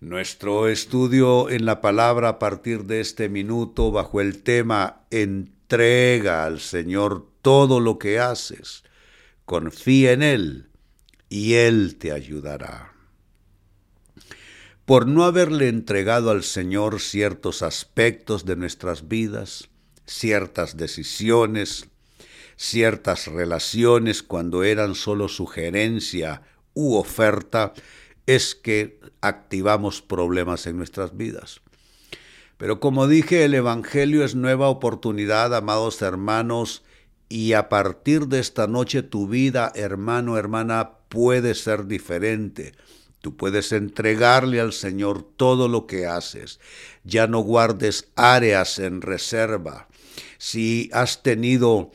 Nuestro estudio en la palabra a partir de este minuto bajo el tema entrega al Señor todo lo que haces, confía en Él y Él te ayudará. Por no haberle entregado al Señor ciertos aspectos de nuestras vidas, ciertas decisiones, ciertas relaciones cuando eran solo sugerencia u oferta, es que activamos problemas en nuestras vidas. Pero como dije, el Evangelio es nueva oportunidad, amados hermanos, y a partir de esta noche tu vida, hermano, hermana, puede ser diferente. Tú puedes entregarle al Señor todo lo que haces. Ya no guardes áreas en reserva. Si has tenido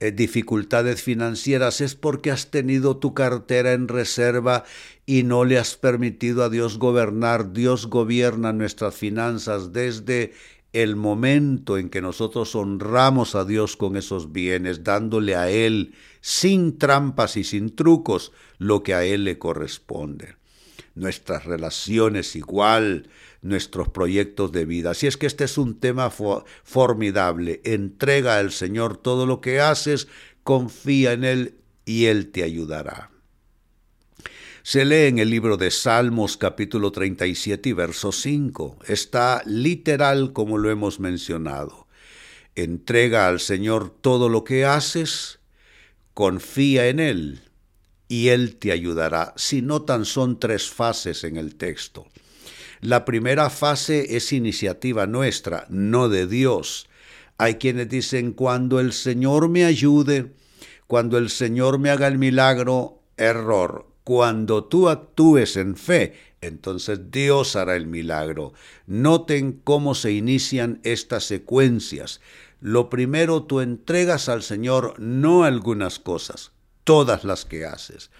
dificultades financieras es porque has tenido tu cartera en reserva y no le has permitido a Dios gobernar. Dios gobierna nuestras finanzas desde el momento en que nosotros honramos a Dios con esos bienes, dándole a Él sin trampas y sin trucos lo que a Él le corresponde. Nuestras relaciones igual, nuestros proyectos de vida. Así es que este es un tema formidable. Entrega al Señor todo lo que haces, confía en Él y Él te ayudará. Se lee en el libro de Salmos capítulo 37 y verso 5. Está literal como lo hemos mencionado. Entrega al Señor todo lo que haces, confía en Él y Él te ayudará. Si notan, son tres fases en el texto. La primera fase es iniciativa nuestra, no de Dios. Hay quienes dicen, cuando el Señor me ayude, cuando el Señor me haga el milagro, error. Cuando tú actúes en fe, entonces Dios hará el milagro. Noten cómo se inician estas secuencias. Lo primero, tú entregas al Señor no algunas cosas, todas las que haces.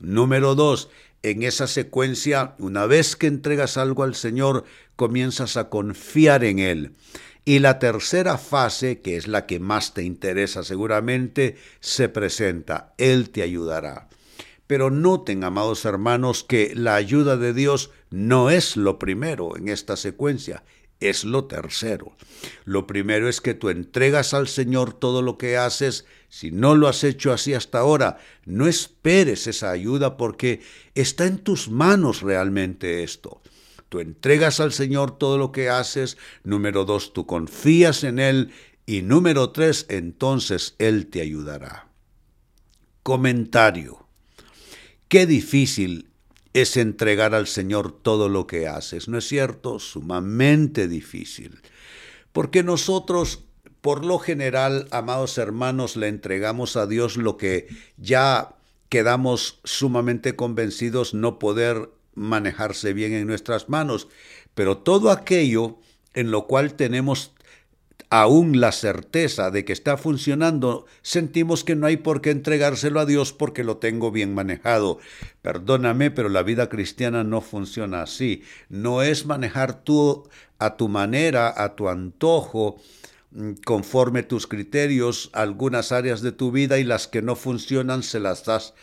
Número dos, en esa secuencia, una vez que entregas algo al Señor, comienzas a confiar en Él. Y la tercera fase, que es la que más te interesa seguramente, se presenta. Él te ayudará. Pero noten, amados hermanos, que la ayuda de Dios no es lo primero en esta secuencia, es lo tercero. Lo primero es que tú entregas al Señor todo lo que haces. Si no lo has hecho así hasta ahora, no esperes esa ayuda porque está en tus manos realmente esto. Tú entregas al Señor todo lo que haces. Número dos, tú confías en Él. Y número tres, entonces Él te ayudará. Comentario. Qué difícil es entregar al Señor todo lo que haces, ¿no es cierto? Sumamente difícil. Porque nosotros, por lo general, amados hermanos, le entregamos a Dios lo que ya quedamos sumamente convencidos no poder manejarse bien en nuestras manos, pero todo aquello en lo cual tenemos aún la certeza de que está funcionando, sentimos que no hay por qué entregárselo a Dios porque lo tengo bien manejado. Perdóname, pero la vida cristiana no funciona así. No es manejar tú a tu manera, a tu antojo, mm, conforme tus criterios, algunas áreas de tu vida y las que no funcionan se las das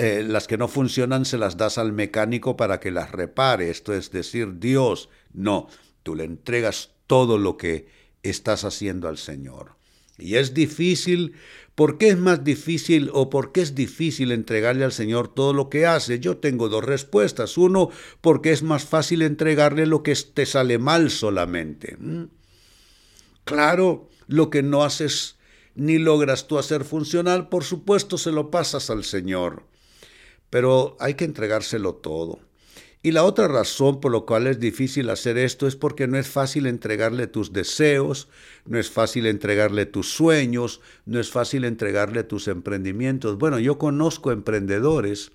eh, las que no funcionan se las das al mecánico para que las repare. Esto es decir, Dios, no, tú le entregas todo lo que estás haciendo al Señor. Y es difícil, ¿por qué es más difícil o por qué es difícil entregarle al Señor todo lo que hace? Yo tengo dos respuestas. Uno, porque es más fácil entregarle lo que te sale mal solamente. ¿Mm? Claro, lo que no haces ni logras tú hacer funcional, por supuesto se lo pasas al Señor. Pero hay que entregárselo todo. Y la otra razón por la cual es difícil hacer esto es porque no es fácil entregarle tus deseos, no es fácil entregarle tus sueños, no es fácil entregarle tus emprendimientos. Bueno, yo conozco emprendedores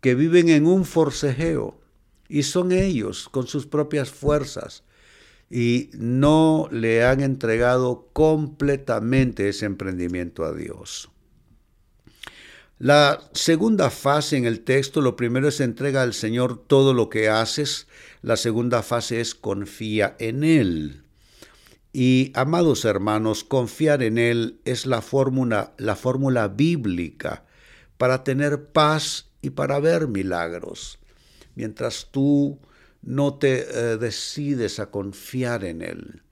que viven en un forcejeo y son ellos con sus propias fuerzas y no le han entregado completamente ese emprendimiento a Dios. La segunda fase en el texto, lo primero es entrega al Señor todo lo que haces, la segunda fase es confía en Él. Y amados hermanos, confiar en Él es la fórmula, la fórmula bíblica para tener paz y para ver milagros. Mientras tú no te eh, decides a confiar en Él.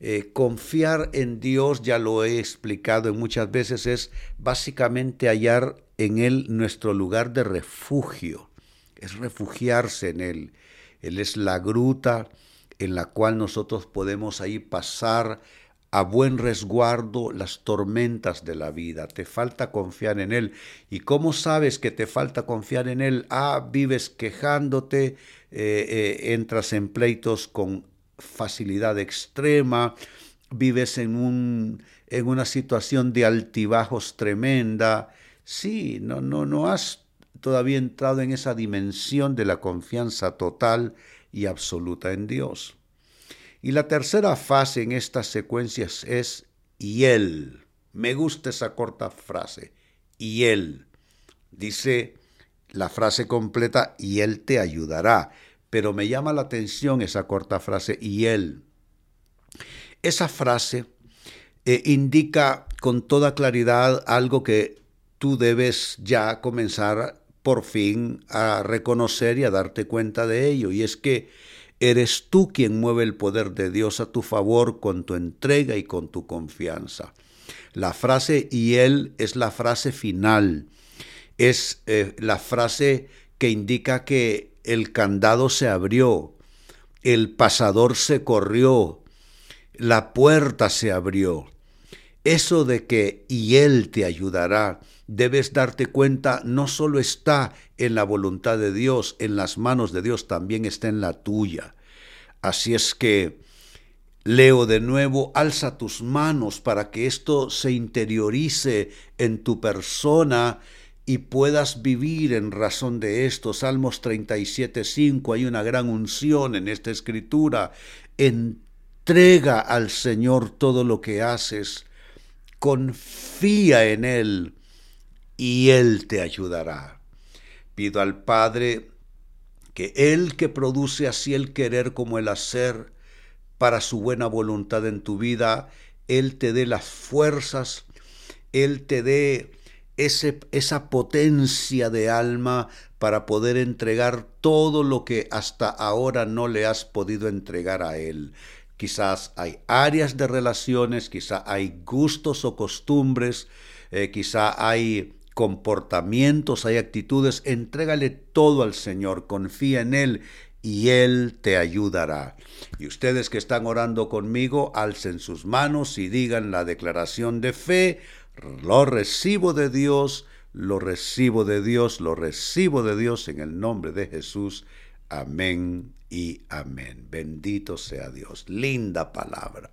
Eh, confiar en Dios, ya lo he explicado muchas veces, es básicamente hallar en Él nuestro lugar de refugio, es refugiarse en Él. Él es la gruta en la cual nosotros podemos ahí pasar a buen resguardo las tormentas de la vida. Te falta confiar en Él. ¿Y cómo sabes que te falta confiar en Él? Ah, vives quejándote, eh, eh, entras en pleitos con facilidad extrema, vives en, un, en una situación de altibajos tremenda. Sí, no, no, no has todavía entrado en esa dimensión de la confianza total y absoluta en Dios. Y la tercera fase en estas secuencias es y él. Me gusta esa corta frase. Y él. Dice la frase completa y él te ayudará. Pero me llama la atención esa corta frase y él. Esa frase eh, indica con toda claridad algo que tú debes ya comenzar por fin a reconocer y a darte cuenta de ello. Y es que Eres tú quien mueve el poder de Dios a tu favor con tu entrega y con tu confianza. La frase y Él es la frase final, es eh, la frase que indica que el candado se abrió, el pasador se corrió, la puerta se abrió. Eso de que y Él te ayudará, debes darte cuenta, no solo está en la voluntad de Dios, en las manos de Dios, también está en la tuya. Así es que leo de nuevo, alza tus manos para que esto se interiorice en tu persona y puedas vivir en razón de esto. Salmos 37.5, hay una gran unción en esta escritura. Entrega al Señor todo lo que haces, confía en Él y Él te ayudará. Pido al Padre que Él que produce así el querer como el hacer para su buena voluntad en tu vida, Él te dé las fuerzas, Él te dé ese, esa potencia de alma para poder entregar todo lo que hasta ahora no le has podido entregar a Él. Quizás hay áreas de relaciones, quizá hay gustos o costumbres, eh, quizá hay comportamientos, hay actitudes, entrégale todo al Señor, confía en Él y Él te ayudará. Y ustedes que están orando conmigo, alcen sus manos y digan la declaración de fe, lo recibo de Dios, lo recibo de Dios, lo recibo de Dios en el nombre de Jesús. Amén y amén. Bendito sea Dios. Linda palabra.